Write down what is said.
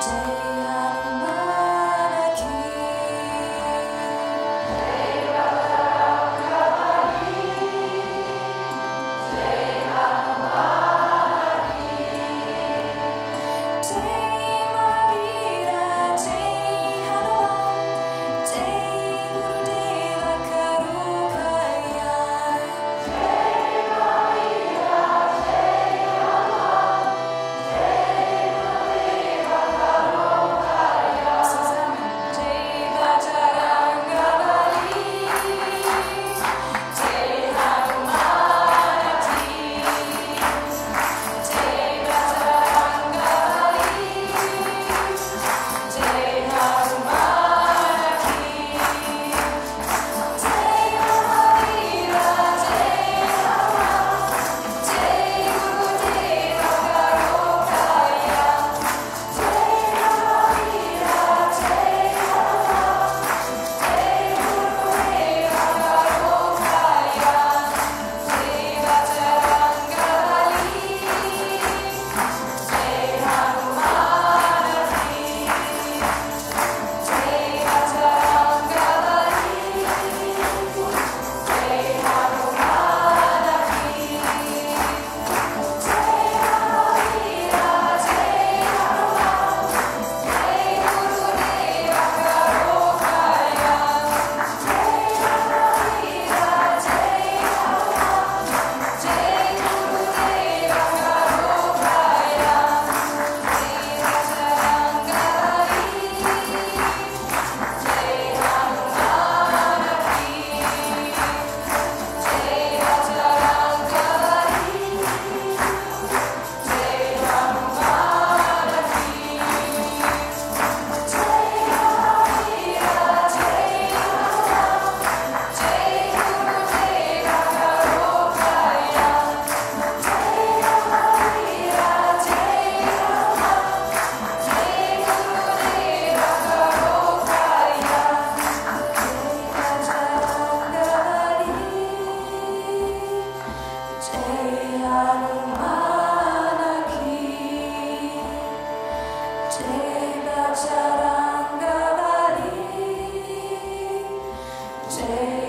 day. change.